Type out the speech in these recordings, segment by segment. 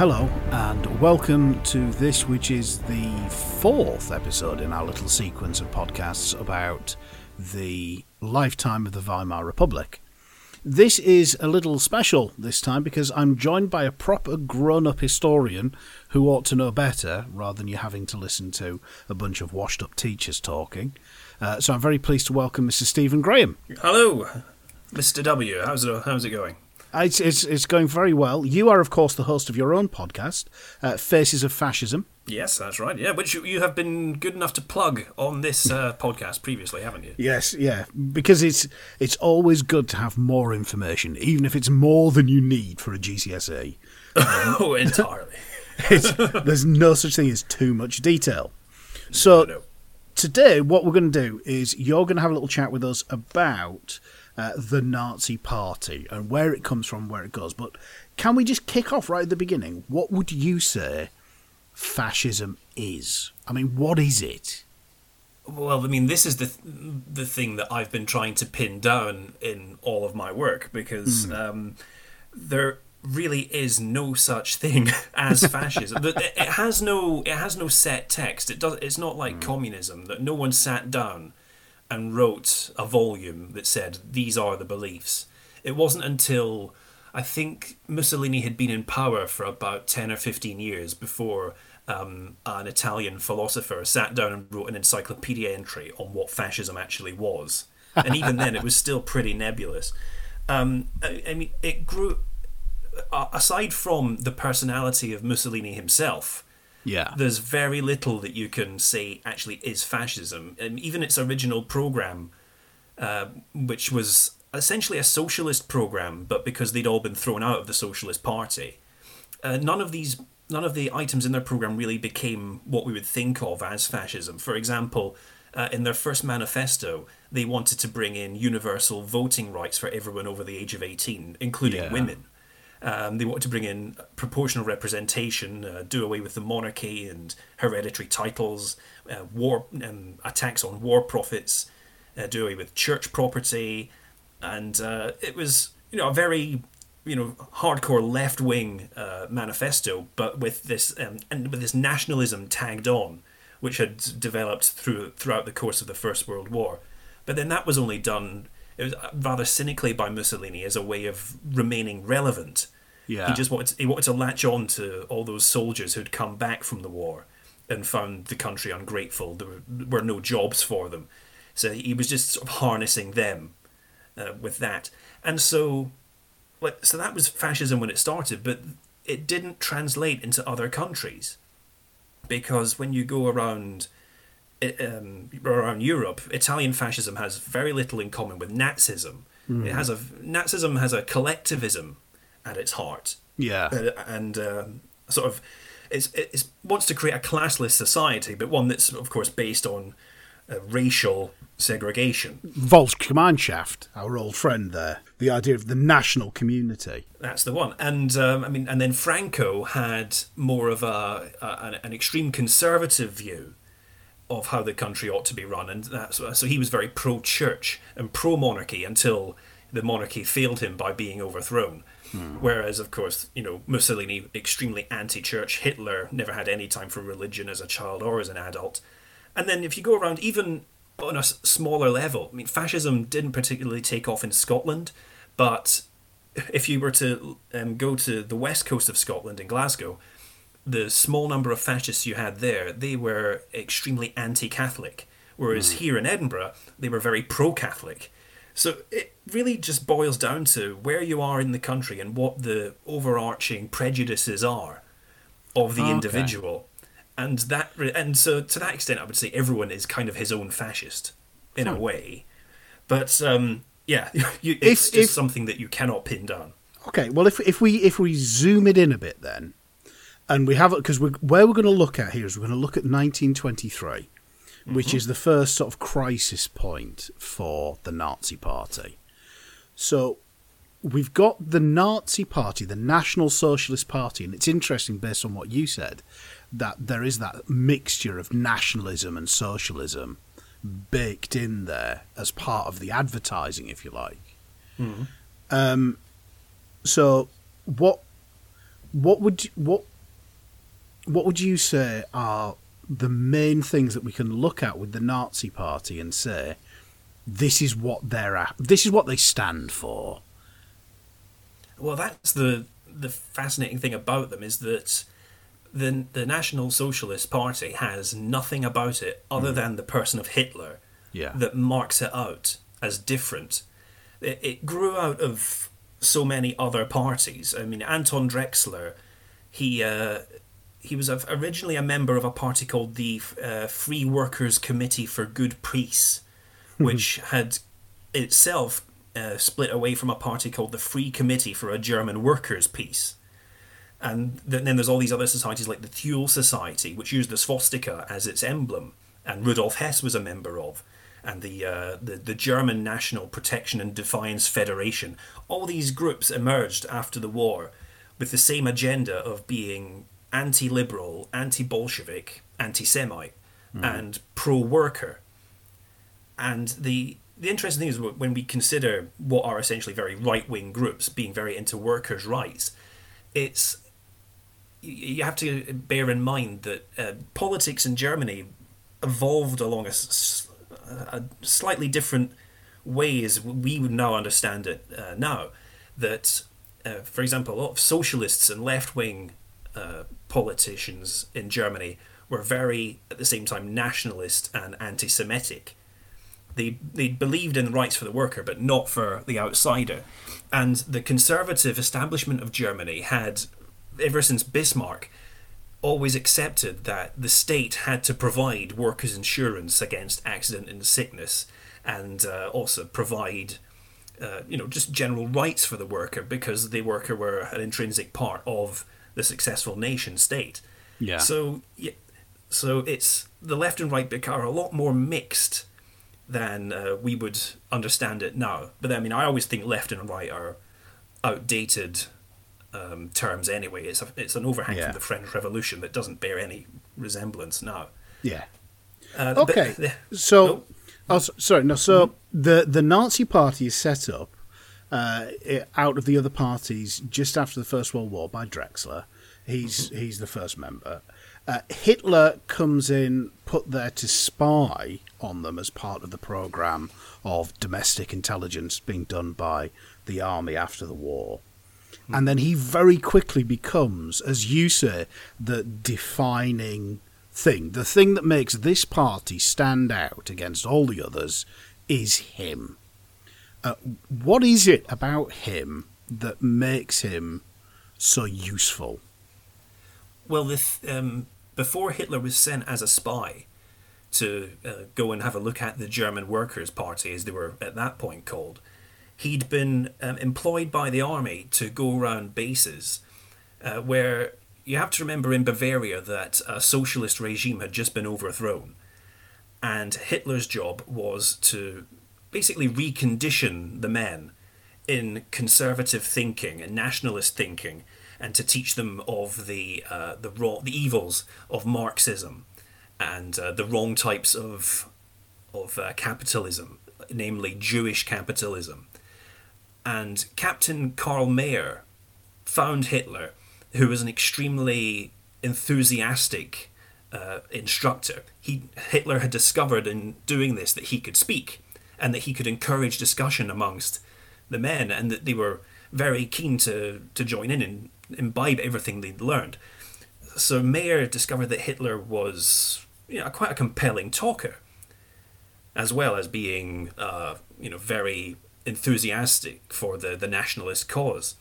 Hello, and welcome to this, which is the fourth episode in our little sequence of podcasts about the lifetime of the Weimar Republic. This is a little special this time because I'm joined by a proper grown up historian who ought to know better rather than you having to listen to a bunch of washed up teachers talking. Uh, so I'm very pleased to welcome Mr. Stephen Graham. Hello, Mr. W. How's it, how's it going? It's, it's, it's going very well. You are, of course, the host of your own podcast, uh, Faces of Fascism. Yes, that's right. Yeah, which you, have been good enough to plug on this uh, podcast previously, haven't you? Yes, yeah, because it's it's always good to have more information, even if it's more than you need for a GCSE. oh, entirely. there's no such thing as too much detail. So No, no. today, what we're going to do is you're going to have a little chat with us about uh, the Nazi Party and where it comes from, where it goes. But can we just kick off right at the beginning? What would you say fascism is? I mean, what is it? Well, I mean, this is the th- the thing that I've been trying to pin down in all of my work because um, there really is no such thing as fascism. But it it has no it has no set text. It does. It's not like communism that no one sat down and wrote a volume that said these are the beliefs. It wasn't until I think Mussolini had been in power for about ten or fifteen years before um, an Italian philosopher sat down and wrote an encyclopedia entry on what fascism actually was. And even then, it was still pretty nebulous. Um, I, I mean, it grew. Aside from the personality of Mussolini himself, Yeah. there's very little that you can say actually is fascism. And even its original program, uh, which was essentially a socialist program, but because they'd all been thrown out of the Socialist Party, uh, none of these none of the items in their program really became what we would think of as fascism. For example, uh, in their first manifesto, they wanted to bring in universal voting rights for everyone over the age of 18, including Yeah. women. Um, they wanted to bring in proportional representation, uh, do away with the monarchy and hereditary titles, uh, war um, attacks on war profits, uh, do away with church property, and uh, it was you know a very you know hardcore left wing uh, manifesto, but with this um, and with this nationalism tagged on, which had developed through throughout the course of the First World War. But then that was only done it was uh, rather cynically by Mussolini as a way of remaining relevant. Yeah. He just wanted to, he wanted to latch on to all those soldiers who'd come back from the war and found the country ungrateful. There were, were no jobs for them, so he was just sort of harnessing them uh, with that. And so, like, so that was fascism when it started, but it didn't translate into other countries because when you go around um, around Europe, Italian fascism has very little in common with Nazism. It has a Nazism has a collectivism at its heart, Yeah. uh, and um, sort of it's, it's wants to create a classless society, but one that's of course based on uh, racial segregation. Volksgemeinschaft, our old friend there. The idea of the national community. That's the one. And um, I mean, and then Franco had more of a, a an extreme conservative view of how the country ought to be run, and that's so he was very pro-church and pro-monarchy until the monarchy failed him by being overthrown. Whereas, of course, you know Mussolini extremely anti-church. Hitler never had any time for religion as a child or as an adult. And then if you go around even on a smaller level, I mean, fascism didn't particularly take off in Scotland, but if you were to um, go to the west coast of Scotland in Glasgow, the small number of fascists you had there, they were extremely anti-Catholic, whereas here in Edinburgh, they were very pro-Catholic. So it really just boils down to where you are in the country and what the overarching prejudices are of the Okay. individual, and that and so to that extent, I would say everyone is kind of his own fascist in a way, but um, yeah, you, it's If- just if- something that you cannot pin down. Okay, well, if if we if we zoom it in a bit, then, and we have it because we're, where we're going to look at here is we're going to look at 1923, which is the first sort of crisis point for the Nazi Party. So, we've got the Nazi Party, the National Socialist Party, and it's interesting based on what you said that there is that mixture of nationalism and socialism baked in there as part of the advertising, if you like. Um, so what what would what what would you say are the main things that we can look at with the Nazi Party and say this is what they're at, this is what they stand for? Well, that's the the fascinating thing about them is that the the National Socialist Party has nothing about it other mm. than the person of Hitler yeah. that marks it out as different. It, it grew out of so many other parties. I mean, Anton Drexler, he uh, he was originally a member of a party called the uh, Free Workers Committee for Good Peace, which had itself uh, split away from a party called the Free Committee for a German Workers' Peace. And then there's all these other societies like the Thule Society, which used the swastika as its emblem, and Rudolf Hess was a member of, and the, uh, the, the German National Protection and Defiance Federation. All these groups emerged after the war with the same agenda of being anti liberal, anti Bolshevik, anti Semite, mm. and pro worker. And the the interesting thing is when we consider what are essentially very right wing groups being very into workers' rights, it's you have to bear in mind that uh, politics in Germany evolved along a, a, slightly different ways we would now understand it uh, now. That, uh, for example, a lot of socialists and left wing uh, politicians in Germany were very, at the same time, nationalist and anti Semitic. They, they believed in rights for the worker, but not for the outsider. And the conservative establishment of Germany had, ever since Bismarck, always accepted that the state had to provide workers' insurance against accident and sickness, and uh, also provide, uh, you know, just general rights for the worker because the worker were an intrinsic part of the successful nation state. Yeah. So yeah, so it's the left and right are a lot more mixed than uh, we would understand it now. But I mean, I always think left and right are outdated um, terms anyway. It's a, it's an overhang yeah. from the French Revolution that doesn't bear any resemblance now. Yeah. Uh, okay. The, so, oh. oh. sorry. No. So mm-hmm. the the Nazi Party is set up uh, out of the other parties just after the First World War by Drexler. He's mm-hmm. he's the first member. Uh, Hitler comes in put there to spy on them as part of the program of domestic intelligence being done by the army after the war. Mm-hmm. And then he very quickly becomes, as you say, the defining thing. The thing that makes this party stand out against all the others is him. Uh, what is it about him that makes him so useful? Well, um, before Hitler was sent as a spy to uh, go and have a look at the German Workers' Party, as they were at that point called, he'd been um, employed by the army to go around bases uh, where you have to remember in Bavaria that a socialist regime had just been overthrown. And Hitler's job was to basically recondition the men in conservative thinking and nationalist thinking, and to teach them of the uh, the raw, the evils of Marxism and uh, the wrong types of of uh, capitalism, namely Jewish capitalism. And Captain Karl Mayr found Hitler, who was an extremely enthusiastic uh, instructor. He Hitler had discovered in doing this that he could speak and that he could encourage discussion amongst the men, and that they were very keen to, to join in and imbibe everything they'd learned. So Mayr discovered that Hitler was you know, quite a compelling talker, as well as being uh, you know very enthusiastic for the, the nationalist cause.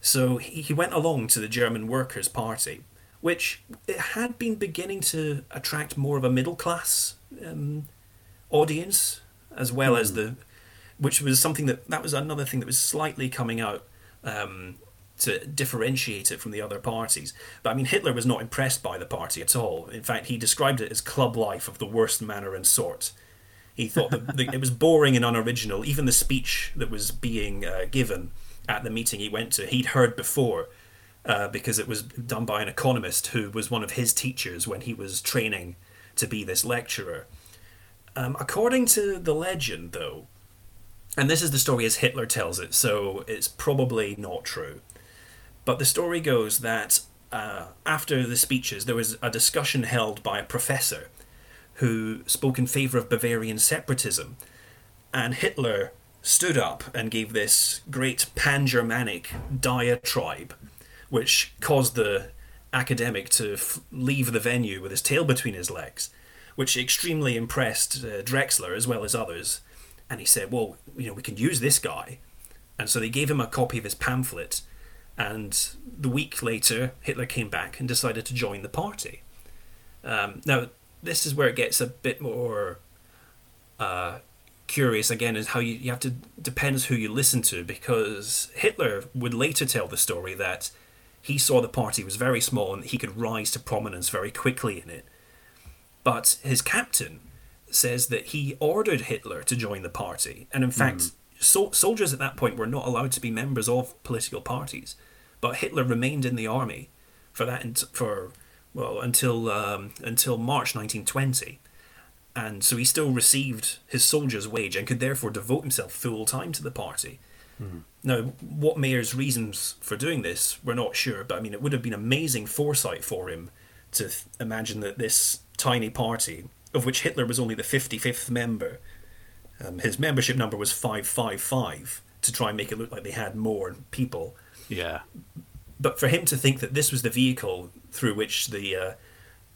So he, he went along to the German Workers' Party, which it had been beginning to attract more of a middle class um, audience as well mm. as hmm. the, which was something that that was another thing that was slightly coming out um, to differentiate it from the other parties. But I mean, Hitler was not impressed by the party at all. In fact, he described it as club life of the worst manner and sort. He thought that the, it was boring and unoriginal. Even the speech that was being uh, given at the meeting he went to, he'd heard before. Uh, because it was done by an economist who was one of his teachers when he was training to be this lecturer. Um, according to the legend, though, and this is the story as Hitler tells it, so it's probably not true. But the story goes that uh, after the speeches, there was a discussion held by a professor who spoke in favour of Bavarian separatism, and Hitler stood up and gave this great pan Germanic diatribe, which caused the academic to f- leave the venue with his tail between his legs, which extremely impressed uh, Drexler as well as others. And he said, Well, you know, we can use this guy. And so they gave him a copy of his pamphlet and the week later, Hitler came back and decided to join the party. Um, now, this is where it gets a bit more uh, curious again, is how you, you have to, depends who you listen to, because Hitler would later tell the story that he saw the party was very small and he could rise to prominence very quickly in it. But his captain says that he ordered Hitler to join the party, and in fact, mm. so- soldiers at that point were not allowed to be members of political parties. But Hitler remained in the army for that for well until um, until March 1920, and so he still received his soldier's wage and could therefore devote himself full time to the party. Mm-hmm. Now, what Mayr's reasons for doing this, we're not sure, but I mean, it would have been amazing foresight for him to th- imagine that this tiny party, of which Hitler was only the 55th member, um, his membership number was 555, to try and make it look like they had more people. Yeah. But for him to think that this was the vehicle through which the uh,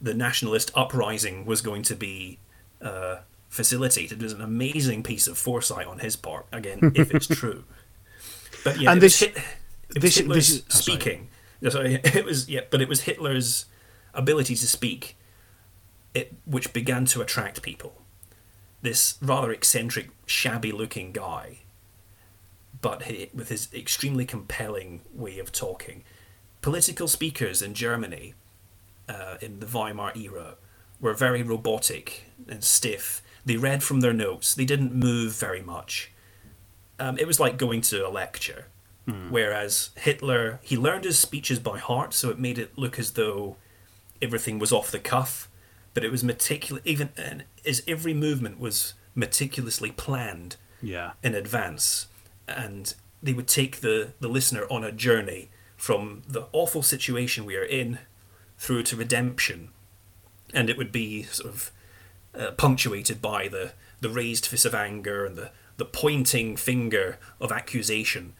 the nationalist uprising was going to be uh, facilitated was an amazing piece of foresight on his part. Again, if it's true. But yeah, and this, Hit, this, Hitler's this, oh, speaking. Sorry. it was yeah, but it was Hitler's ability to speak, it which began to attract people. This rather eccentric, shabby-looking guy but he, with his extremely compelling way of talking. Political speakers in Germany uh, in the Weimar era were very robotic and stiff. They read from their notes, they didn't move very much. Um, it was like going to a lecture. Mm. Whereas Hitler, he learned his speeches by heart, so it made it look as though everything was off the cuff, but it was meticulous. Even and his every movement was meticulously planned yeah. in advance and they would take the, the listener on a journey from the awful situation we are in through to redemption. And it would be sort of uh, punctuated by the, the raised fist of anger and the, the pointing finger of accusation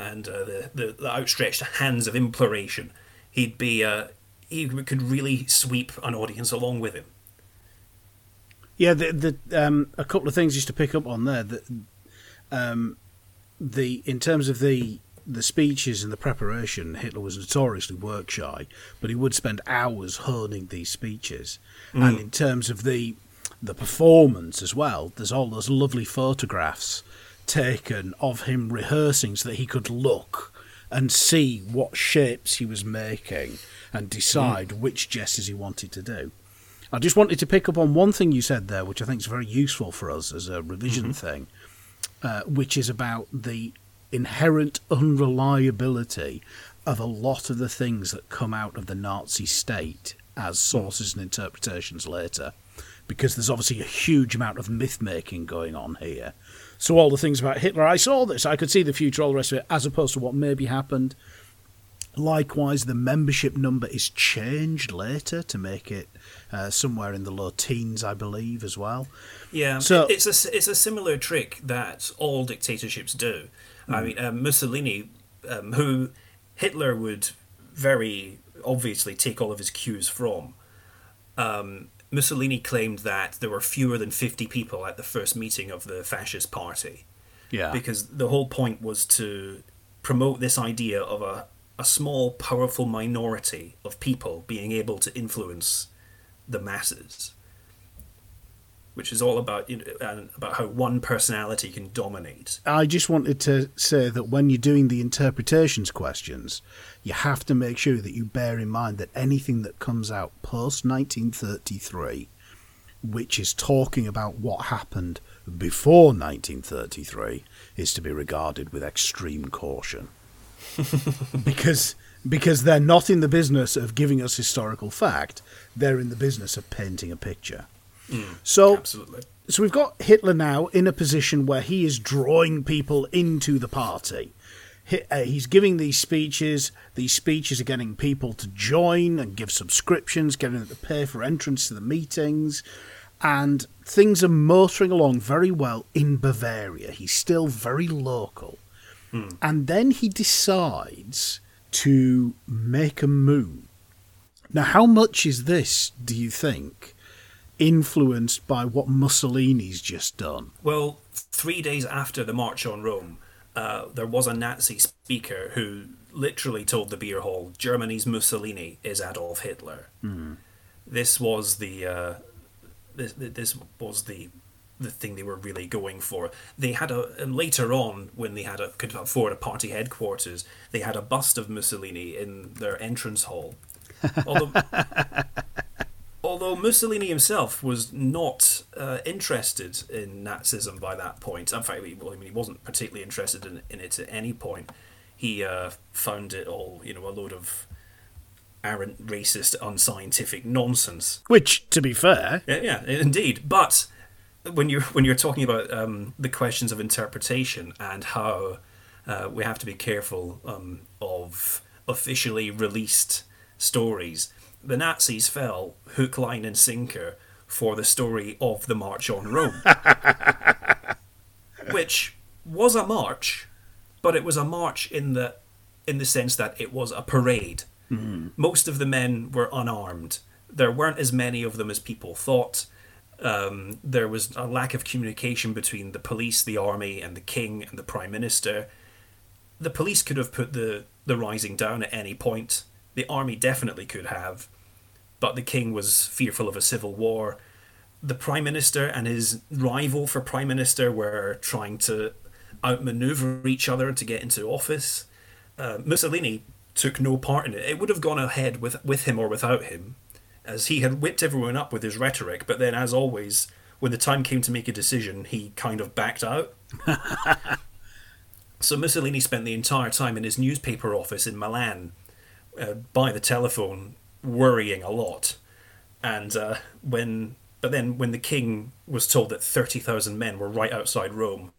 and uh, the, the, the, outstretched hands of imploration. He'd be uh, he could really sweep an audience along with him. Yeah, the, the um, a couple of things just to pick up on there. That um, the in terms of the the speeches and the preparation, Hitler was notoriously work shy, but he would spend hours honing these speeches. Mm. And in terms of the the performance as well, there's all those lovely photographs taken of him rehearsing so that he could look and see what shapes he was making and decide mm. which gestures he wanted to do. I just wanted to pick up on one thing you said there, which I think is very useful for us as a revision mm-hmm. thing, uh, which is about the inherent unreliability of a lot of the things that come out of the Nazi state as sources and interpretations later, because there's obviously a huge amount of myth making going on here. So all the things about Hitler, I saw this, I could see the future, all the rest of it, as opposed to what maybe happened. Likewise, the membership number is changed later to make it uh, somewhere in the low teens, I believe, as well. Yeah, so it's a it's a similar trick that all dictatorships do. Mm. I hmm. mean, um, Mussolini, um, who Hitler would very obviously take all of his cues from. Um, Mussolini claimed that there were fewer than 50 people at the first meeting of the fascist party. Yeah. Because the whole point was to promote this idea of a, a small, powerful minority of people being able to influence the masses which is all about you know, about how one personality can dominate. I just wanted to say that when you're doing the interpretations questions, you have to make sure that you bear in mind that anything that comes out post 1933, which is talking about what happened before 1933, is to be regarded with extreme caution. because because they're not in the business of giving us historical fact, they're in the business of painting a picture. Mm, so absolutely. So we've got Hitler now in a position where he is drawing people into the party. he, uh, he's giving these speeches. These speeches are getting people to join and give subscriptions, getting them to pay for entrance to the meetings, and things are motoring along very well in Bavaria. He's still very local, and then he decides to make a move. Now, how much is this? Do you think? Influenced by what Mussolini's just done. Well, three days after the March on Rome, uh, there was a Nazi speaker who literally told the beer hall, "Germany's Mussolini is Adolf Hitler." This was the uh, this, this was the the thing they were really going for. They had a and later on when they had a could afford a party headquarters, they had a bust of Mussolini in their entrance hall. Although although Mussolini himself was not uh, interested in Nazism by that point. In fact, he, well, I mean, he wasn't particularly interested in, in it at any point. He uh, found it all, you know, a load of arrant, racist, unscientific nonsense. Which, to be fair, Yeah, yeah, indeed. But when you're when you're talking about um, the questions of interpretation and how uh, we have to be careful um, of officially released stories, the Nazis fell hook, line, and sinker for the story of the March on Rome, which was a march, but it was a march in the in the sense that it was a parade. Most of the men were unarmed. There weren't as many of them as people thought. Um, there was a lack of communication between the police, the army, and the king and the prime minister. The police could have put the, the rising down at any point. The army definitely could have, but the king was fearful of a civil war. The prime minister and his rival for prime minister were trying to outmaneuver each other to get into office. Uh, Mussolini took no part in it. It would have gone ahead with with him or without him, as he had whipped everyone up with his rhetoric. But then, as always, when the time came to make a decision, he kind of backed out. so Mussolini spent the entire time in his newspaper office in Milan, uh, by the telephone, worrying a lot. And uh, when, but then when the king was told that thirty thousand men were right outside Rome,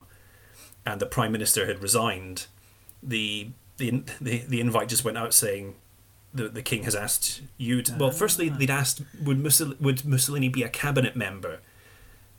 and the prime minister had resigned, the the the, the invite just went out saying the the king has asked you to well firstly they'd asked would Mussolini, would Mussolini be a cabinet member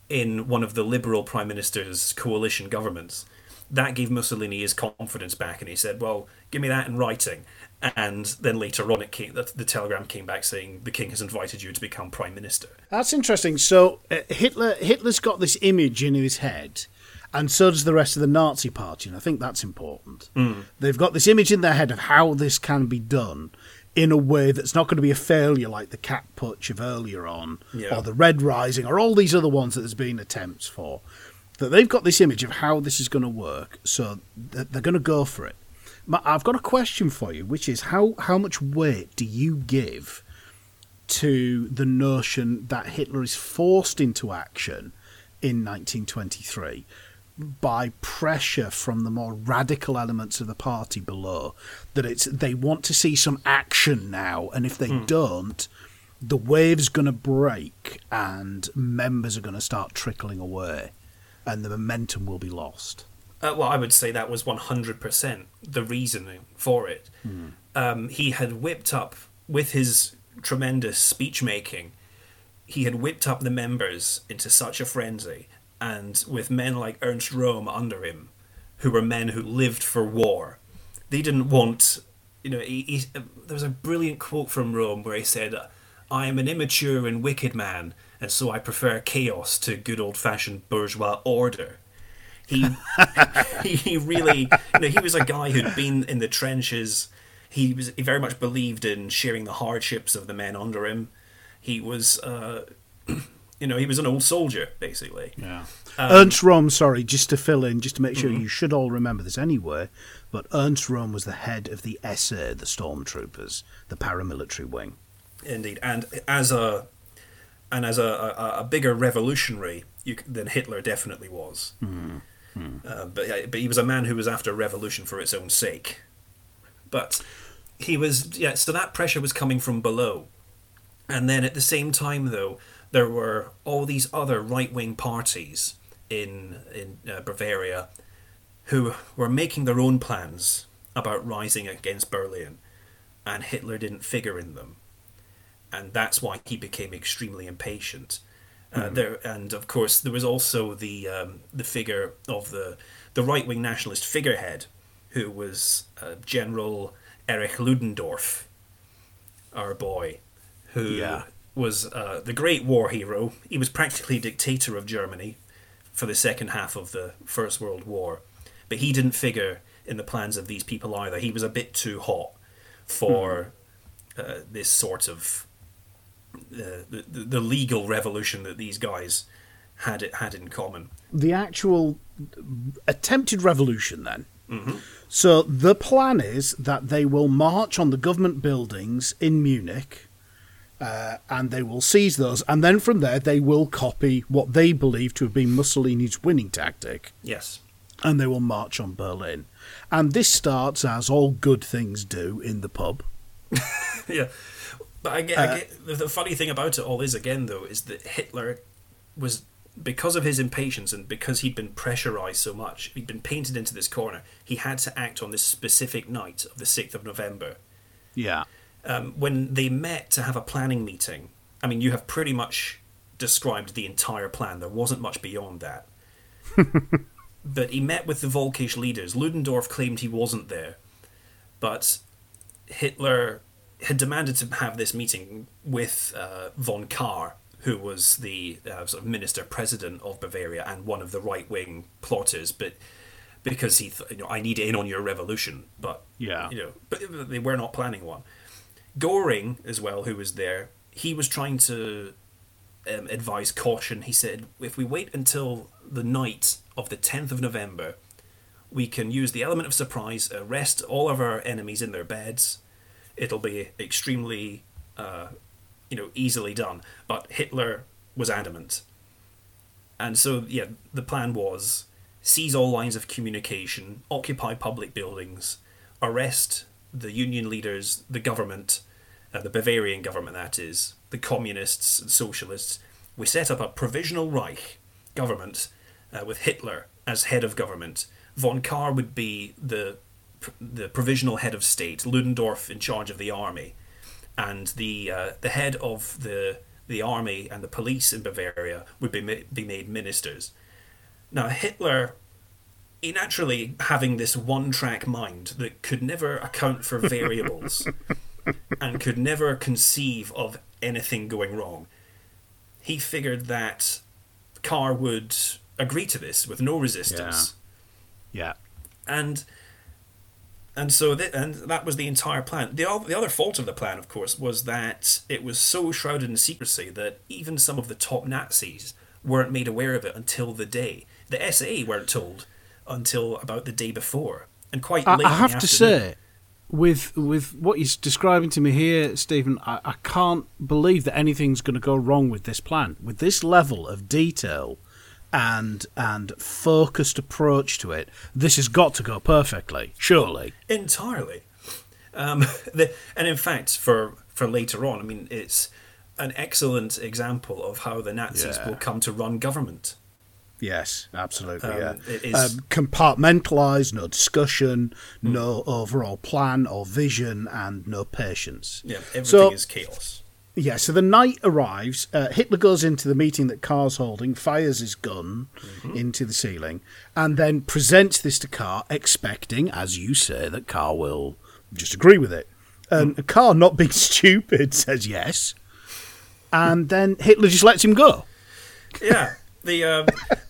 in one of the liberal prime minister's coalition governments? That gave Mussolini his confidence back and he said well give me that in writing and then later on it came the, the telegram came back saying the king has invited you to become prime minister that's interesting. So uh, Hitler, Hitler's got this image in his head, and so does the rest of the Nazi party, and I think that's important. They've got this image in their head of how this can be done in a way that's not going to be a failure like the Kapp Putsch of earlier on, Yeah. or the Red Rising, or all these other ones that there's been attempts for. That they've got this image of how this is going to work, so th- they're going to go for it. I've got a question for you, which is how how much weight do you give to the notion that Hitler is forced into action in 1923 by pressure from the more radical elements of the party below? That it's they want to see some action now and if they hmm. don't the wave's going to break and members are going to start trickling away and the momentum will be lost Uh, well, I would say that was 100% the reasoning for it. Um, he had whipped up, with his tremendous speech making, he had whipped up the members into such a frenzy. And with men like Ernst Röhm under him, who were men who lived for war, they didn't want. You know, he, he, there was a brilliant quote from Röhm where he said, I am an immature and wicked man, and so I prefer chaos to good old fashioned bourgeois order he he he really you know he was a guy who'd been in the trenches he was he very much believed in sharing the hardships of the men under him he was uh you know he was an old soldier basically Yeah. Um, Ernst Röhm, sorry, just to fill in, just to make sure Mm-hmm. you should all remember this anyway, but Ernst Röhm was the head of the SA, the stormtroopers, the paramilitary wing. indeed and as a and as a, a, a bigger revolutionary you, than Hitler definitely was Uh, but but he was a man who was after revolution for its own sake. But he was yeah so that pressure was coming from below. And then at the same time though there were all these other right-wing parties in in uh, Bavaria who were making their own plans about rising against Berlin, and Hitler didn't figure in them, and that's why he became extremely impatient. Uh, there and of course there was also the um, the figure of the the right wing nationalist figurehead, who was uh, General Erich Ludendorff, our boy, who Yeah. was uh, the great war hero. He was practically dictator of Germany for the second half of the First World War, but he didn't figure in the plans of these people either. He was a bit too hot for uh, this sort of the, the the legal revolution that these guys had it had in common. the actual attempted revolution then. So the plan is that they will march on the government buildings in Munich uh, and they will seize those. And then from there, they will copy what they believe to have been Mussolini's winning tactic Yes. and they will march on Berlin. And this starts as all good things do in the pub. yeah. But I get, I get the, the funny thing about it all is again though is that Hitler was because of his impatience and because he'd been pressurized so much, he'd been painted into this corner. He had to act on this specific night of the sixth of November. Yeah. Um, when they met to have a planning meeting, I mean, you have pretty much described the entire plan. There wasn't much beyond that. but he met with the Volkisch leaders. Ludendorff claimed he wasn't there, but Hitler had demanded to have this meeting with uh, von Kahr, who was the uh, sort of minister president of Bavaria and one of the right wing plotters, but because he, th- you know, I need in on your revolution, but Yeah. you know, but they were not planning one. Goring as well, who was there, he was trying to um, advise caution. He said, if we wait until the night of the 10th of November, we can use the element of surprise, arrest all of our enemies in their beds. It'll be extremely, uh, you know, easily done. But Hitler was adamant. And so, yeah, the plan was seize all lines of communication, occupy public buildings, arrest the union leaders, the government, uh, the Bavarian government, that is, the communists and socialists. We set up a provisional Reich government uh, with Hitler as head of government. Von Kahr would be the the provisional head of state, Ludendorff in charge of the army, and the uh, the head of the the army and the police in Bavaria would be ma- be made ministers. Now Hitler, he naturally having this one track mind that could never account for variables and could never conceive of anything going wrong. He figured that Kahr would agree to this with no resistance Yeah. and and so th- and that was the entire plan. The o- the other fault of the plan, of course, was that it was so shrouded in secrecy that even some of the top Nazis weren't made aware of it until the day. The SA weren't told until about the day before, and quite I, late. I have to say, with with what you're describing to me here, Stephen, I, I can't believe that anything's going to go wrong with this plan. With this level of detail and and focused approach to it, this has got to go perfectly. Surely. entirely. Um, the, and in fact, for for later on, I mean, it's an excellent example of how the Nazis Yeah. will come to run government. Yes, absolutely. Um, yeah. Um, compartmentalized, no discussion, no overall plan or vision, and no patience. Yeah, everything So- is chaos. Yeah, so the night arrives. Uh, Hitler goes into the meeting that Kahr's holding, fires his gun into the ceiling, and then presents this to Kahr, expecting, as you say, that Kahr will just agree with it. And Kahr, not being stupid, says yes. And then Hitler just lets him go. yeah, the um,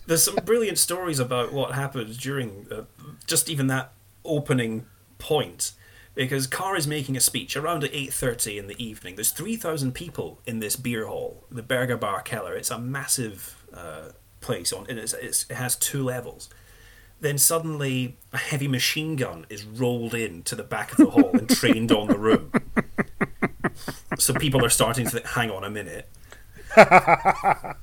there's some brilliant stories about what happened during uh, just even that opening point, because Kahr is making a speech around at eight thirty in the evening. There's three thousand people in this beer hall, the Bürgerbräukeller. It's a massive uh, place on, and it's, it's, it has two levels. Then suddenly, a heavy machine gun is rolled in to the back of the hall and trained on the room. So people are starting to think, hang on a minute.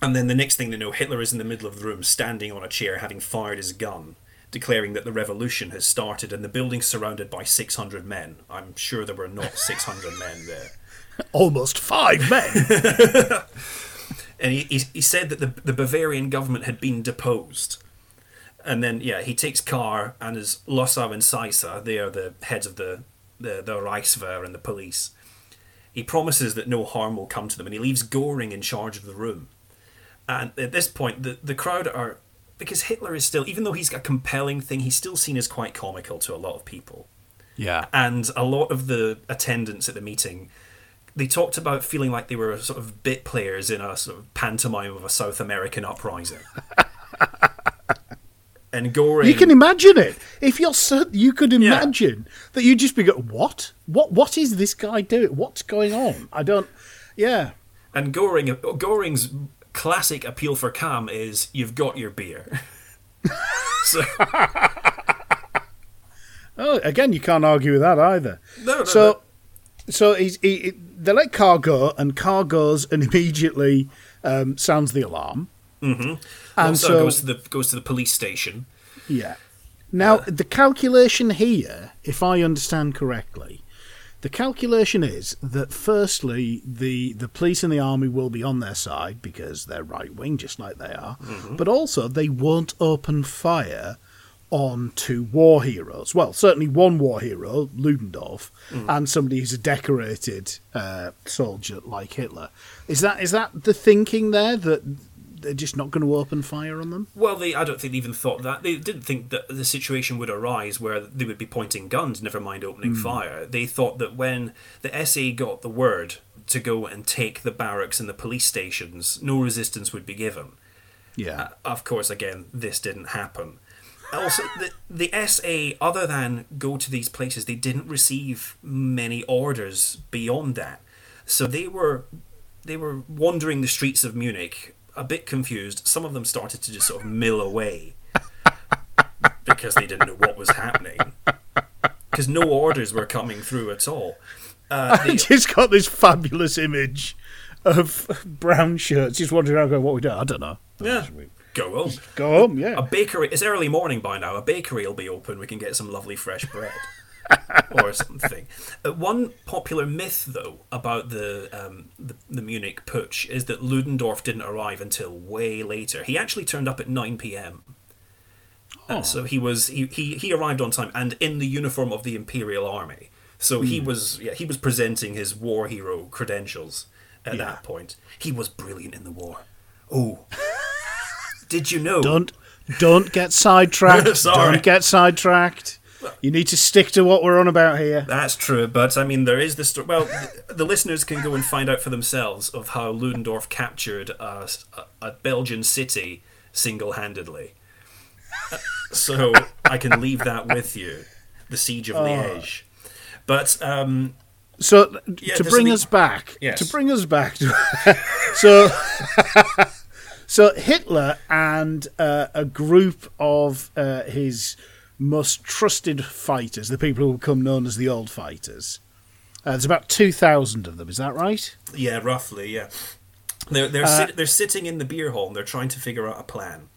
And then the next thing they know, Hitler is in the middle of the room, standing on a chair, having fired his gun, declaring that the revolution has started and the building's surrounded by 600 men. I'm sure there were not 600 men there. Almost five men. And he, he, he said that the, the Bavarian government had been deposed. And then, yeah, he takes Kahr and his Lossow and Seisser, they are the heads of the, the, the Reichswehr and the police. He promises that no harm will come to them, and he leaves Goring in charge of the room. And at this point, the, the crowd are. Because Hitler is still, even though he's a compelling thing, he's still seen as quite comical to a lot of people. Yeah. And a lot of the attendants at the meeting, they talked about feeling like they were sort of bit players in a sort of pantomime of a South American uprising. and Goring. You can imagine it. If you're so, you could imagine that you'd just be go, what? What? What is this guy doing? What's going on? I don't. Yeah. And Goring, Goring's classic appeal for calm is you've got your beer. so, Oh, again, you can't argue with that either. No, no, so, no. so he's, he, he- they let Kahr go, and Kahr goes and immediately um, sounds the alarm. Mm-hmm. And also so, goes to the goes to the police station. yeah. Now, the calculation here, if I understand correctly, the calculation is that firstly, the, the police and the army will be on their side because they're right wing, just like they are, but also they won't open fire on two war heroes. Well, certainly one war hero, Ludendorff, and somebody who's a decorated uh, soldier like Hitler. Is that is that the thinking there that they're just not going to open fire on them? Well, they I don't think they even thought that. They didn't think that the situation would arise where they would be pointing guns, never mind opening fire. They thought that when the SA got the word to go and take the barracks and the police stations, no resistance would be given. Yeah. Uh, of course, again, this didn't happen. Also, the, the SA, other than go to these places, they didn't receive many orders beyond that. So they were they were wandering the streets of Munich, a bit confused. Some of them started to just sort of mill away because they didn't know what was happening. Because no orders were coming through at all. Uh, I they- just got this fabulous image of brown shirts just wandering around going, what we do? I don't know. yeah, go home. Go home, yeah. A bakery. It's early morning by now. A bakery will be open. We can get some lovely fresh bread. or something. Uh, one popular myth, though, about the, um, the the Munich putsch is that Ludendorff didn't arrive until way later. He actually turned up at nine p.m. Uh, so he was he, he he arrived on time and in the uniform of the Imperial Army. So he was yeah he was presenting his war hero credentials at Yeah. that point. He was brilliant in the war. Oh, did you know? Don't don't get sidetracked. Sorry. Don't get sidetracked. You need to stick to what we're on about here. That's true, but I mean, there is this. Sto- well, the, the listeners can go and find out for themselves of how Ludendorff captured a, a, Belgian city single-handedly. Uh, So I can leave that with you, the siege of Liège. But um, So Yeah, to bring the- us back, Yes. to bring us back, to, so so Hitler and uh, a group of uh, his most trusted fighters, the people who become known as the old fighters. Uh, there's about two thousand of them. Is that right? yeah, roughly, yeah, they're they're Uh, sit- they're sitting in the beer hall and they're trying to figure out a plan.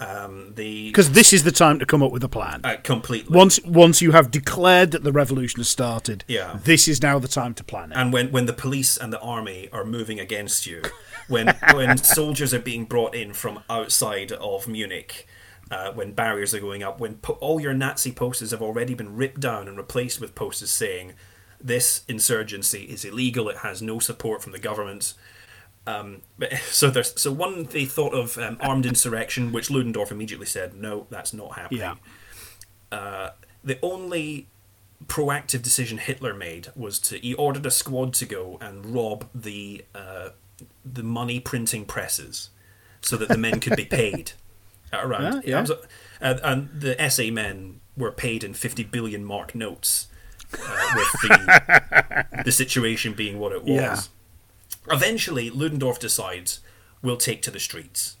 Um, the Because this is the time to come up with a plan. uh, completely Once once you have declared that the revolution has started, Yeah. this is now the time to plan it. and when, when the police and the army are moving against you, when when soldiers are being brought in from outside of Munich, uh, when barriers are going up, when po- all your Nazi posters have already been ripped down and replaced with posters saying this insurgency is illegal, it has no support from the government. Um, but, so there's so one they thought of um, armed insurrection, which Ludendorff immediately said no, that's not happening. Yeah, the only proactive decision Hitler made was to he ordered a squad to go and rob the uh, the money printing presses so that the men could be paid around. Yeah, yeah. And, and the SA men were paid in fifty billion mark notes, uh, with the the situation being what it was. Yeah. Eventually, Ludendorff decides we'll take to the streets.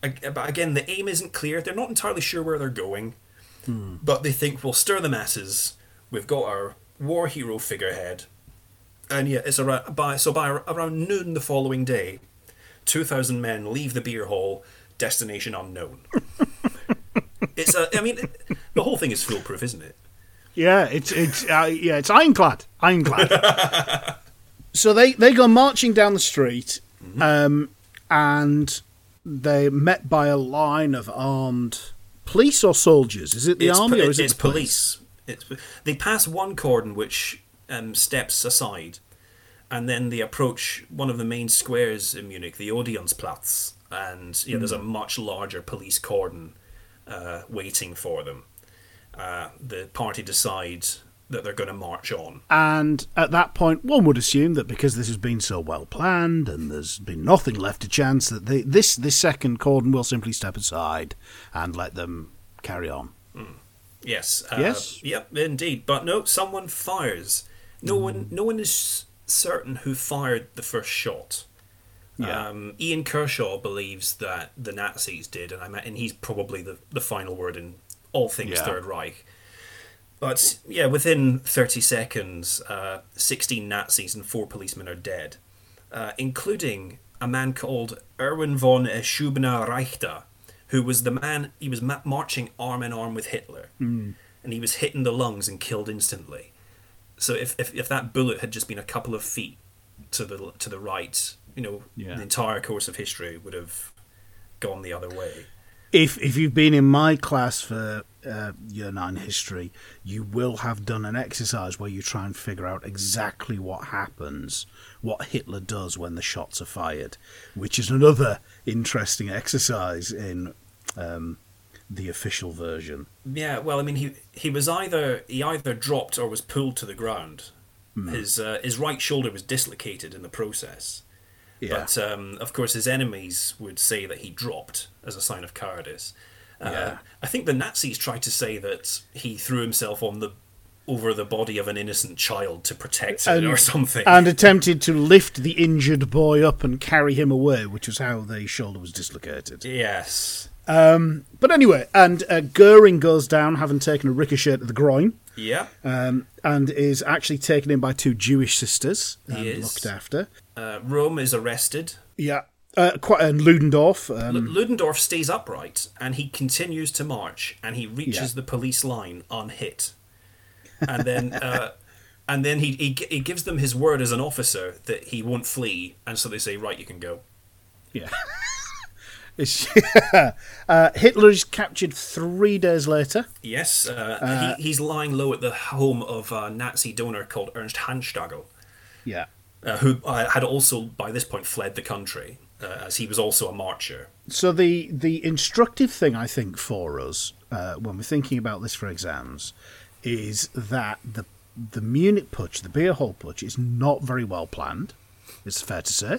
But again, the aim isn't clear. They're not entirely sure where they're going but they think we'll stir the masses. We've got our war hero figurehead, and yeah, it's around by so by around noon the following day, two thousand men leave the beer hall, destination unknown. it's a, I mean, the whole thing is foolproof, isn't it? yeah. It's it's uh, yeah. It's ironclad, ironclad. so they they go marching down the street, um, and they're met by a line of armed police or soldiers. Is it the it's, army po- or is it's it the police? police. It's, they pass one cordon which um, steps aside, and then they approach one of the main squares in Munich, the Odeonsplatz, and yeah, there's a Hmm. much larger police cordon uh, waiting for them. Uh, the party decides that they're going to march on. And at that point, one would assume that because this has been so well planned and there's been nothing left to chance, that they, this this second cordon will simply step aside and let them carry on. Yes. Uh, Yes? Yep, indeed. But no, someone fires. No Hmm. one. No one is certain who fired the first shot. Yeah. Um, Ian Kershaw believes that the Nazis did, and I mean, and he's probably the, the final word in all things Yeah. Third Reich. But yeah, within 30 seconds, uh, 16 Nazis and four policemen are dead, uh, including a man called Erwin von Scheubner-Richter, who was the man, he was ma- marching arm in arm with Hitler, and he was hit in the lungs and killed instantly. So if, if, if that bullet had just been a couple of feet to the to the right, you know, Yeah. the entire course of history would have gone the other way. If if you've been in my class for uh, year nine history, you will have done an exercise where you try and figure out exactly what happens, what Hitler does when the shots are fired, which is another interesting exercise in um, the official version. Yeah, well, I mean, he he was either he either dropped or was pulled to the ground. Hmm. His uh, his right shoulder was dislocated in the process. Yeah. But um, of course, his enemies would say that he dropped as a sign of cowardice. Uh, Yeah. I think the Nazis tried to say that he threw himself on the over the body of an innocent child to protect it or something. and attempted to lift the injured boy up and carry him away, which was how the shoulder was dislocated. yes. But anyway, and uh, Goering goes down, having taken a ricochet to the groin, Yeah. um, and is actually taken in by two Jewish sisters and He is. looked after. Uh, Röhm is arrested. Yeah, uh, quite and Ludendorff. Um, L- Ludendorff stays upright and he continues to march and he reaches Yeah. the police line unhit. And then uh, and then he, he he gives them his word as an officer that he won't flee and so they say right you can go. yeah. Uh, Hitler is captured three days later. Yes, uh, he, he's lying low at the home of a Nazi donor called Ernst Hanfstaengl, Yeah. uh, who uh, had also by this point fled the country uh, as he was also a marcher. So the the instructive thing I think for us uh, when we're thinking about this for exams is that the the Munich putsch, the beer hall putsch, is not very well planned. It's fair to say.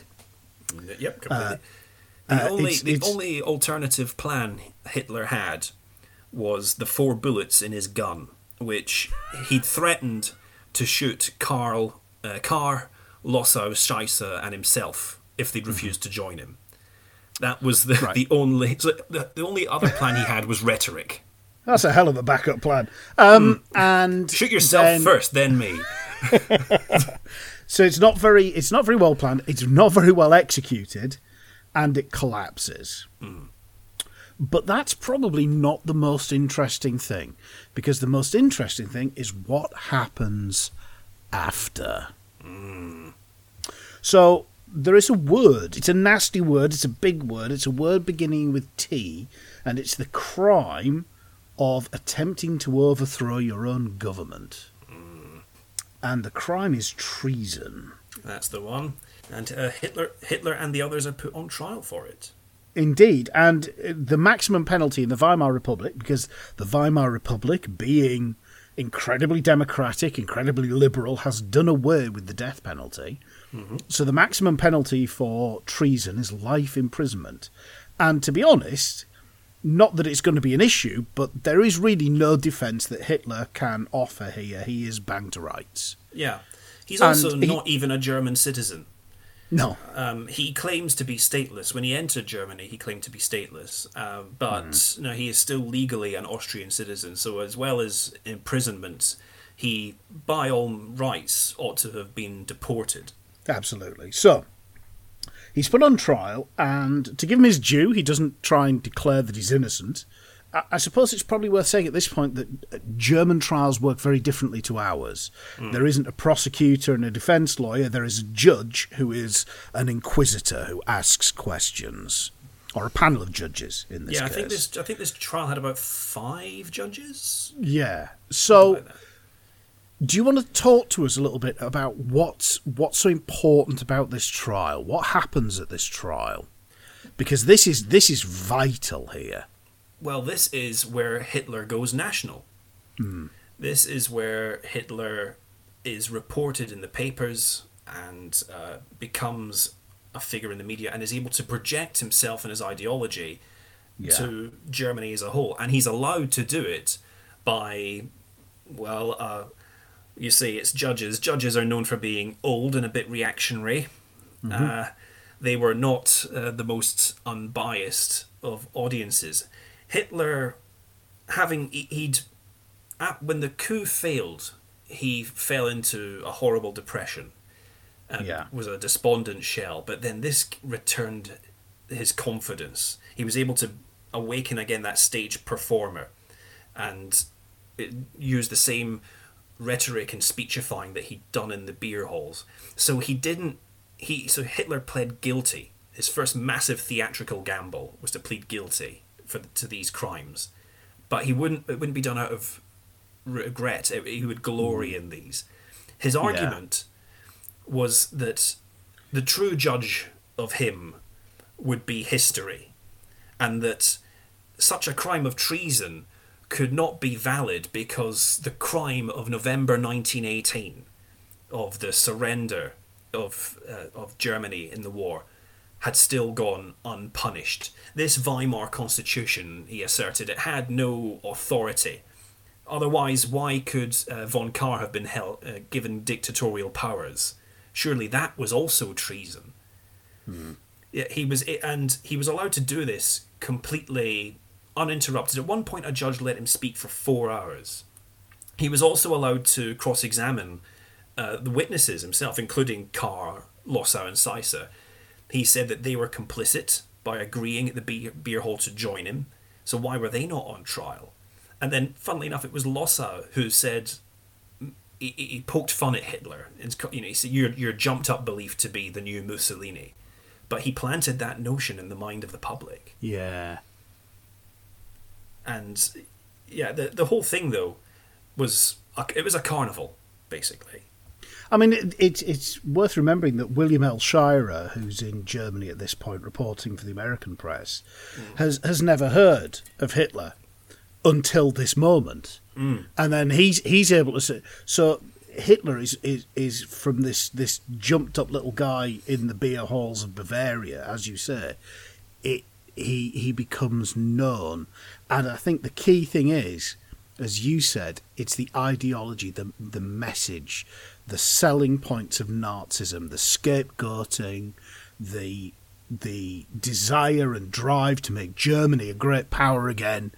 Yep, completely. uh, the only it's- the it's- only alternative plan Hitler had was the four bullets in his gun, which he'd threatened to shoot Kahr, uh, Kahr, Lossow, Seisser, and himself if they'd refused to join him. That was the, Mm-hmm. Right. the only so the, the only other plan he had was rhetoric. That's a hell of a backup plan. Um, And Shoot yourself then- first, then me. So it's not very it's not very well planned. It's not very well executed, and it collapses. Hmm. But that's probably not the most interesting thing, because the most interesting thing is what happens after. Hmm. So there is a word. It's a nasty word. It's a big word. It's a word beginning with T, and it's the crime of attempting to overthrow your own government. Hmm. And the crime is treason. That's the one. And uh, Hitler, Hitler, and the others are put on trial for it. Indeed, and uh, the maximum penalty in the Weimar Republic, because the Weimar Republic, being incredibly democratic, incredibly liberal, has done away with the death penalty. So the maximum penalty for treason is life imprisonment. And to be honest, not that it's going to be an issue, but there is really no defence that Hitler can offer here. He is banged to rights. Yeah. He's And also he- not even a German citizen. No. Um, he claims to be stateless. When he entered Germany, he claimed to be stateless. Uh, but no, he is still legally an Austrian citizen. So, as well as imprisonment, he, by all rights, ought to have been deported. Absolutely. So, he's put on trial, and to give him his due, he doesn't try and declare that he's innocent. I, suppose it's probably worth saying at this point that uh, German trials work very differently to ours. There isn't a prosecutor and a defense lawyer, there is a judge who is an inquisitor who asks questions. or a panel of judges in this yeah, case. I think this I think this trial had about five judges. Yeah. So, like do you want to talk to us a little bit about what's what's so important about this trial? What happens at this trial? Because this is this is vital here. Well, this is where Hitler goes national. This is where Hitler is reported in the papers and uh, becomes a figure in the media and is able to project himself and his ideology Yeah. to Germany as a whole. And he's allowed to do it by, well, uh, you see, it's judges. Judges are known for being old and a bit reactionary. Uh, they were not uh, the most unbiased of audiences. Hitler, having he- he'd when the coup failed, he fell into a horrible depression and Yeah. was a despondent shell. But then this returned his confidence. He was able to awaken again that stage performer, and uh, use the same rhetoric and speechifying that he'd done in the beer halls. So he didn't. He so Hitler pled guilty. His first massive theatrical gamble was to plead guilty for to these crimes, but he wouldn't. It wouldn't be done out of regret. It- He would glory in these. His argument was that the true judge of him would be history, and that such a crime of treason could not be valid because the crime of November 1918, of the surrender of uh, of Germany in the war, had still gone unpunished. This Weimar Constitution, he asserted, it had no authority. Otherwise, why could uh, von Kahr have been held, uh, given dictatorial powers? Surely that was also treason. Yeah, he was, and he was allowed to do this completely uninterrupted. At one point, a judge let him speak for four hours. He was also allowed to cross-examine uh, the witnesses himself, including Kahr, Lossow, and Seisser. He said that they were complicit by agreeing at the beer, beer hall to join him. So why were they not on trial? And then, funnily enough, it was Lossow who said he, he he poked fun at Hitler. It's, you know, he said you're you're jumped up belief to be the new Mussolini, but he planted that notion in the mind of the public. Yeah. And yeah, the the whole thing though was a, it was a carnival basically. I mean, it, it's it's worth remembering that William L. Shirer, who's in Germany at this point reporting for the American press, mm. has has never heard of Hitler until this moment, mm. and then he's he's able to say so. Hitler is, is is from this this jumped up little guy in the beer halls of Bavaria, as you say. It he he becomes known, and I think the key thing is, as you said, it's the ideology, the the message, the selling points of Nazism, the scapegoating, the the desire and drive to make Germany a great power again.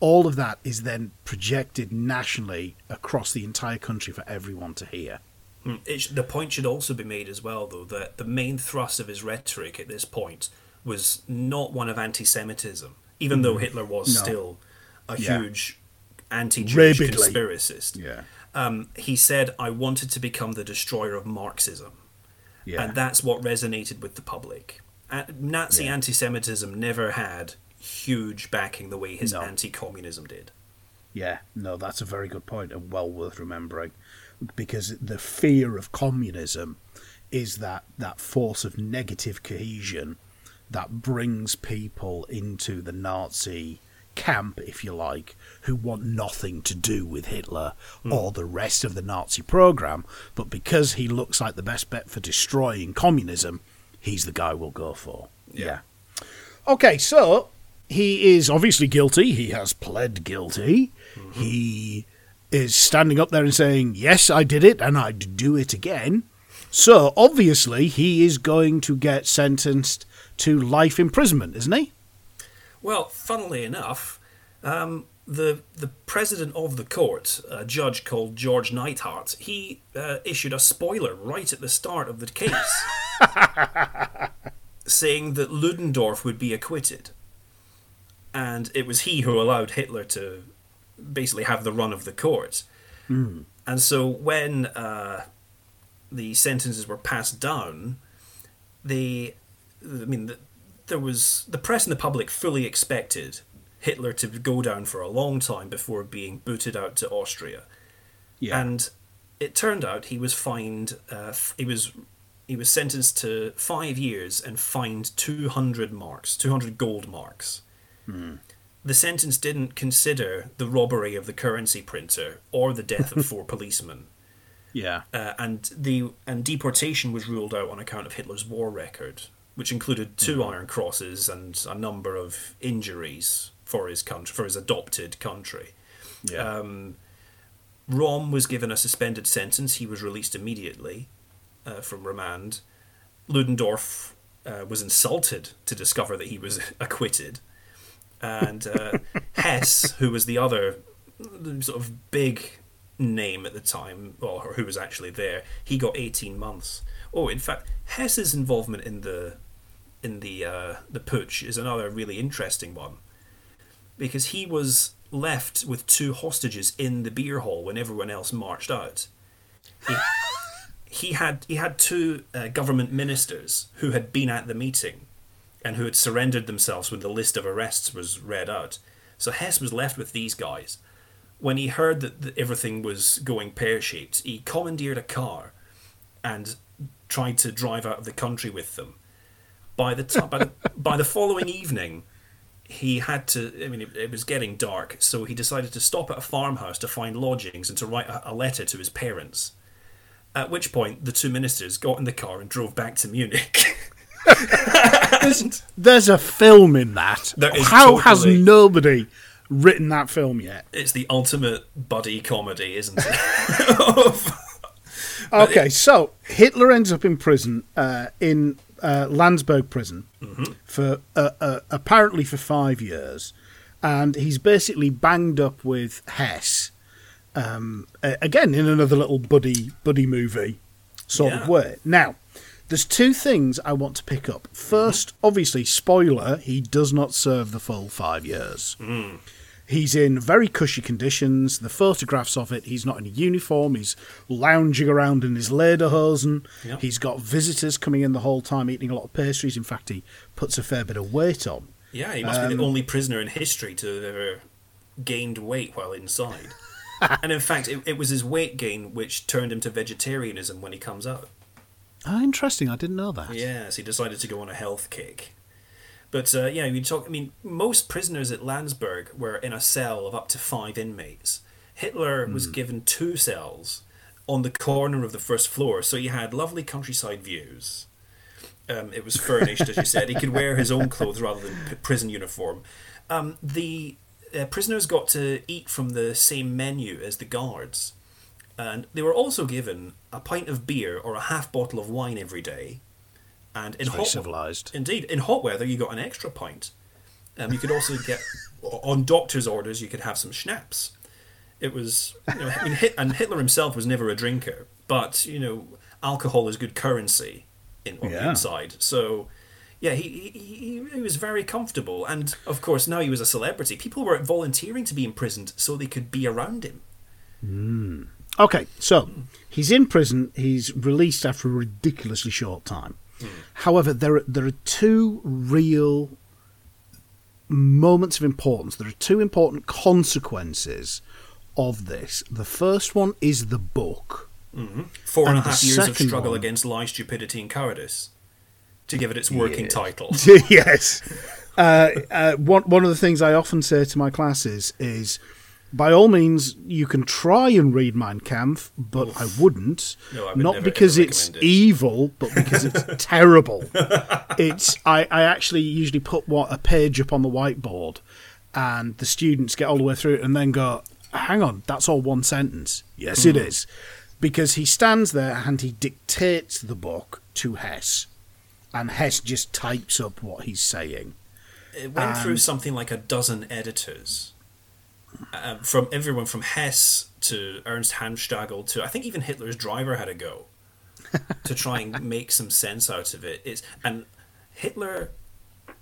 All of that is then projected nationally across the entire country for everyone to hear. Mm, It, sh- the point should also be made as well, though, that the main thrust of his rhetoric at this point was not one of anti-Semitism, even though Hitler was Mm. No. still a Yeah. huge anti-Jewish Rabidly. conspiracist. Yeah. Um, he said, "I wanted to become the destroyer of Marxism," Yeah. and that's what resonated with the public. Nazi Yeah. anti-Semitism never had huge backing the way his No. anti-communism did. Yeah, no, that's a very good point and well worth remembering because the fear of communism is that, that force of negative cohesion that brings people into the Nazi camp, if you like, who want nothing to do with Hitler hmm. or the rest of the Nazi program, but because he looks like the best bet for destroying communism, he's the guy we'll go for. Yeah. Okay, so he is obviously guilty. He has pled guilty. Mm-hmm. He is standing up there and saying, Yes, I did it and I'd do it again. So obviously he is going to get sentenced to life imprisonment, isn't he? Well, funnily enough, um, the the president of the court, a judge called George Neithardt, he uh, issued a spoiler right at the start of the case, saying that Ludendorff would be acquitted, and it was he who allowed Hitler to basically have the run of the court. And so when uh, the sentences were passed down, they, I mean, the, there was the press and the public fully expected Hitler to go down for a long time before being booted out to Austria, Yeah. and it turned out he was fined. Uh, he was he was sentenced to five years and fined two hundred marks, two hundred gold marks. The sentence didn't consider the robbery of the currency printer or the death of four policemen yeah. uh, and the and deportation was ruled out on account of Hitler's war record, which included two Iron Crosses and a number of injuries for his country, for his adopted country. Yeah. Um, Röhm was given a suspended sentence; he was released immediately uh, from remand. Ludendorff uh, was insulted to discover that he was acquitted, and uh, Hess, who was the other sort of big name at the time, or who was actually there, he got eighteen months. Oh, in fact, Hess's involvement in the in the uh, the putsch is another really interesting one, because he was left with two hostages in the beer hall when everyone else marched out. He, he had he had two uh, government ministers who had been at the meeting and who had surrendered themselves when the list of arrests was read out. So Hess was left with these guys. When he heard that th- everything was going pear shaped, he commandeered a car and tried to drive out of the country with them. By the time, by, the, by the following evening, he had to. I mean, it, it was getting dark, so he decided to stop at a farmhouse to find lodgings and to write a, a letter to his parents. At which point, the two ministers got in the car and drove back to Munich. There's a film in that. How has nobody written that film yet? it's the ultimate buddy comedy, isn't it? Okay, so Hitler ends up in prison uh, in uh, Landsberg prison for uh, uh, apparently for five years, and he's basically banged up with Hess. Um, again, in another little buddy buddy movie sort Yeah. of way. Now, there's two things I want to pick up. First, obviously, spoiler: he does not serve the full five years. He's in very cushy conditions. The photographs of it, he's not in a uniform. He's lounging around in his lederhosen. Yep. He's got visitors coming in the whole time, eating a lot of pastries. In fact, he puts a fair bit of weight on. yeah, he must be the only prisoner in history to have ever gained weight while inside. and in fact, it, it was his weight gain which turned him to vegetarianism when he comes out. Ah, interesting. I didn't know that. Yes, he decided to go on a health kick. But uh, yeah, we talk. I mean, most prisoners at Landsberg were in a cell of up to five inmates. Hitler was given two cells on the corner of the first floor, so he had lovely countryside views. Um, it was furnished, as you said. He could wear his own clothes rather than p- prison uniform. Um, the uh, prisoners got to eat from the same menu as the guards, and they were also given a pint of beer or a half bottle of wine every day. And in It's very hot civilized. Indeed, in hot weather, you got an extra pint. Um, you could also get, on doctor's orders, you could have some schnapps. It was, you know, I mean, Hit, and Hitler himself was never a drinker, but you know, alcohol is good currency in on the inside. So, yeah, he, he he he was very comfortable, and of course, now he was a celebrity. People were volunteering to be imprisoned so they could be around him. Okay, so he's in prison. He's released after a ridiculously short time. However, there are, there are two real moments of importance. There are two important consequences of this. The first one is the book. Four and And the half years of struggle one- against lie, stupidity, and cowardice, to give it its working Yes. title. yes. Uh, uh, one one of the things I often say to my classes is, by all means, you can try and read Mein Kampf, but I wouldn't. No, I would Not never, because it's it. evil, but because it's terrible. It's I, I actually usually put what a page up on the whiteboard, and the students get all the way through it and then go, "Hang on, that's all one sentence." Yes, it hmm. is, because he stands there and he dictates the book to Hess, and Hess just types up what he's saying. It went through something like a dozen editors, uh, from everyone from Hess to Ernst Hanfstaengl to I think even Hitler's driver had a go to try and make some sense out of it. It's and Hitler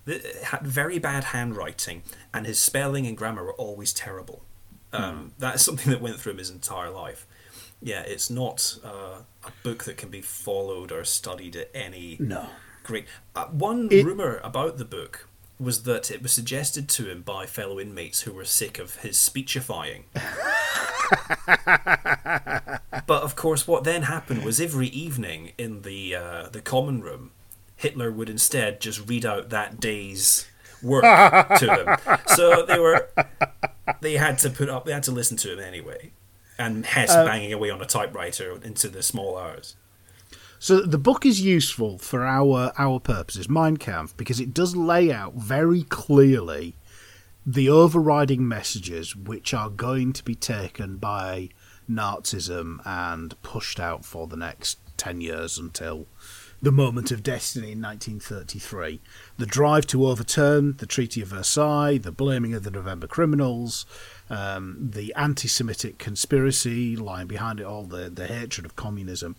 th- had very bad handwriting, and his spelling and grammar were always terrible. Um, That is something that went through him his entire life. Yeah, it's not uh, a book that can be followed or studied at any No. Great. Uh, one It- rumor about the book was that it was suggested to him by fellow inmates who were sick of his speechifying. but of course, what then happened was every evening in the uh, the common room, Hitler would instead just read out that day's work to them. So they were they had to put up they had to listen to him anyway, and Hess banging away on a typewriter into the small hours. So the book is useful for our our purposes, Mein Kampf, because it does lay out very clearly the overriding messages which are going to be taken by Nazism and pushed out for the next 10 years until the moment of destiny in 1933. The drive to overturn the Treaty of Versailles, the blaming of the November criminals, um, the anti Semitic conspiracy lying behind it all, the, the hatred of communism.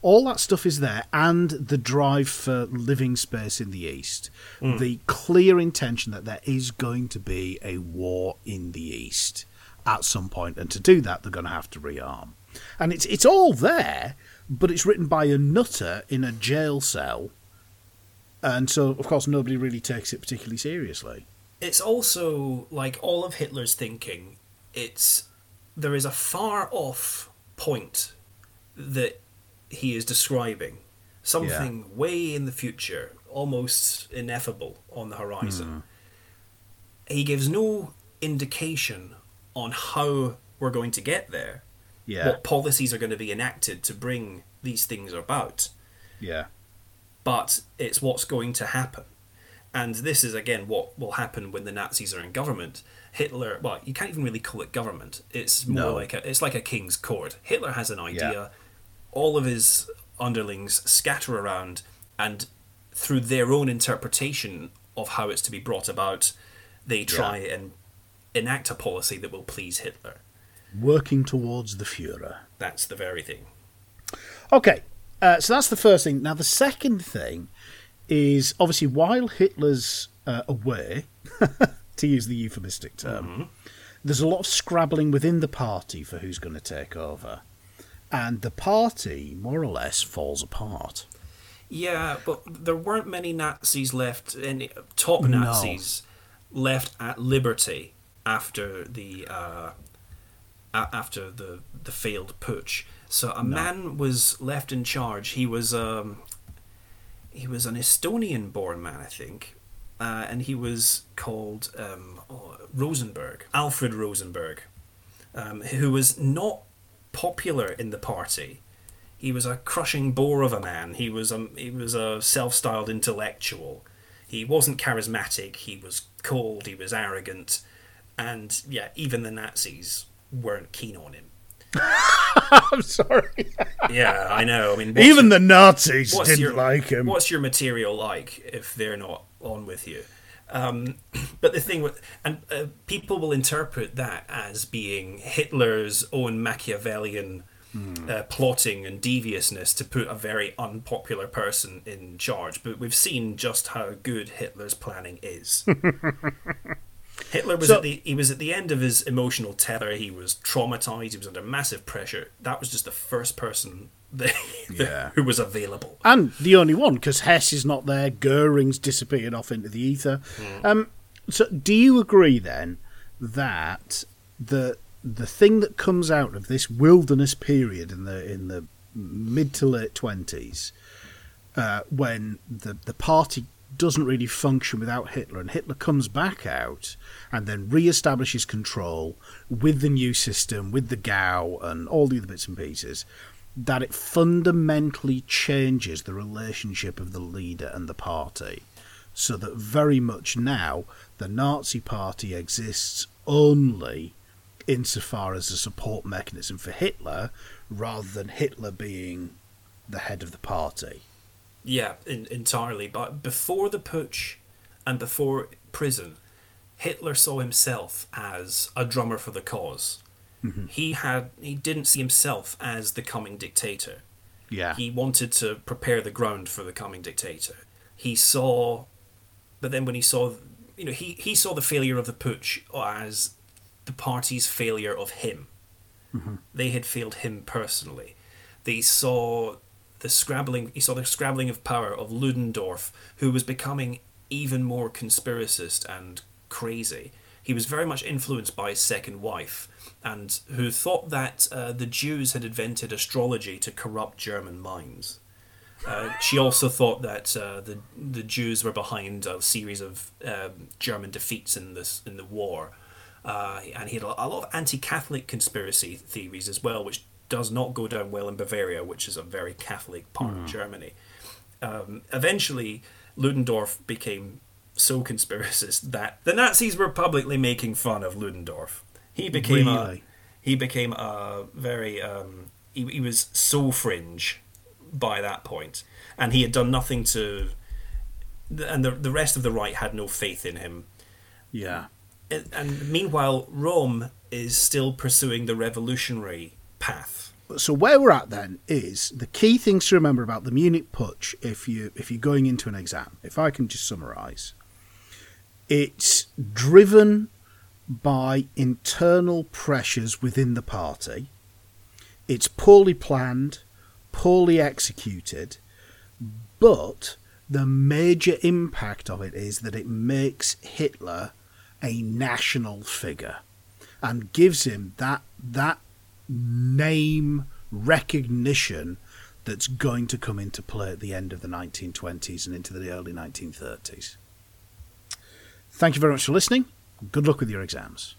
All that stuff is there, and the drive for living space in the East. Hmm. The clear intention that there is going to be a war in the East at some point, and to do that, they're going to have to rearm. And it's it's all there, but it's written by a nutter in a jail cell, and so of course nobody really takes it particularly seriously. it's also like all of Hitler's thinking. It's there is a far off point that he is describing, something way in the future, almost ineffable on the horizon. Hmm. He gives no indication on how we're going to get there, Yeah, what policies are going to be enacted to bring these things about yeah, but it's what's going to happen. And this is again what will happen when the Nazis are in government. Hitler, well, you can't even really call it government. It's more No. like a, it's like a king's court. Hitler has an idea. Yeah. All of his underlings scatter around, and through their own interpretation of how it's to be brought about, they try and enact a policy that will please Hitler. working towards the Führer. That's the very thing. Okay, uh, so that's the first thing. Now, the second thing is obviously while Hitler's uh, away, to use the euphemistic term, there's a lot of scrabbling within the party for who's going to take over. And the party, more or less, falls apart. Yeah, but there weren't many Nazis left, any top Nazis left at liberty after the uh, after the the failed putsch. So a man was left in charge. He was um, he was an Estonian-born man, I think, uh, and he was called um, oh, Rosenberg, Alfred Rosenberg, um, who was not popular in the party. He was a crushing bore of a man. He was a, he was a self-styled intellectual. He wasn't charismatic. He was cold. He was arrogant, and yeah, even the Nazis weren't keen on him. I'm sorry. Yeah, I know. I mean, Even your- the Nazis didn't your, like him. What's your material like if they're not on with you? Um, but the thing with and uh, people will interpret that as being Hitler's own Machiavellian uh, plotting and deviousness to put a very unpopular person in charge. But we've seen just how good Hitler's planning is. Hitler was So- at the he was at the end of his emotional tether. He was traumatized. He was under massive pressure. That was just the first person that, Yeah. who was available. and the only one because Hess is not there. Goering's disappeared off into the ether. Um, so, do you agree then that the the thing that comes out of this wilderness period in the in the mid to late twenties, uh, when the the party doesn't really function without Hitler, and Hitler comes back out and then re-establishes control with the new system, with the Gau and all the other bits and pieces, that it fundamentally changes the relationship of the leader and the party, so that very much now the Nazi Party exists only insofar as a support mechanism for Hitler, rather than Hitler being the head of the party. Yeah, in, entirely. But before the putsch and before prison, Hitler saw himself as a drummer for the because He had he didn't see himself as the coming dictator. Yeah. He wanted to prepare the ground for the coming dictator. He saw, but then when he saw, you know, he, he saw the failure of the putsch as the party's failure of him. Mm-hmm. They had failed him personally. They saw the scrabbling. He saw the scrabbling of power of Ludendorff, who was becoming even more conspiracist and crazy. He was very much influenced by his second wife, and who thought that uh, the Jews had invented astrology to corrupt German minds. Uh, she also thought that uh, the the Jews were behind a series of um, German defeats in this in the war, uh, and he had a, lot of anti-Catholic conspiracy theories as well, which does not go down well in Bavaria, which is a very Catholic part of Germany. Um, eventually, Ludendorff became so conspiracist that the Nazis were publicly making fun of Ludendorff. He became a, he became a very um, he, he was so fringe by that point, and he had done nothing to, and the the rest of the right had no faith in him. Yeah. And- And meanwhile, Röhm is still pursuing the revolutionary path. So where we're at then is the key things to remember about the Munich Putsch if you if you're going into an exam. If I can just summarise, it's driven by internal pressures within the party. It's poorly planned, poorly executed, but the major impact of it is that it makes Hitler a national figure and gives him that that name recognition that's going to come into play at the end of the 1920s and into the early 1930s. Thank you very much for listening. Good luck with your exams.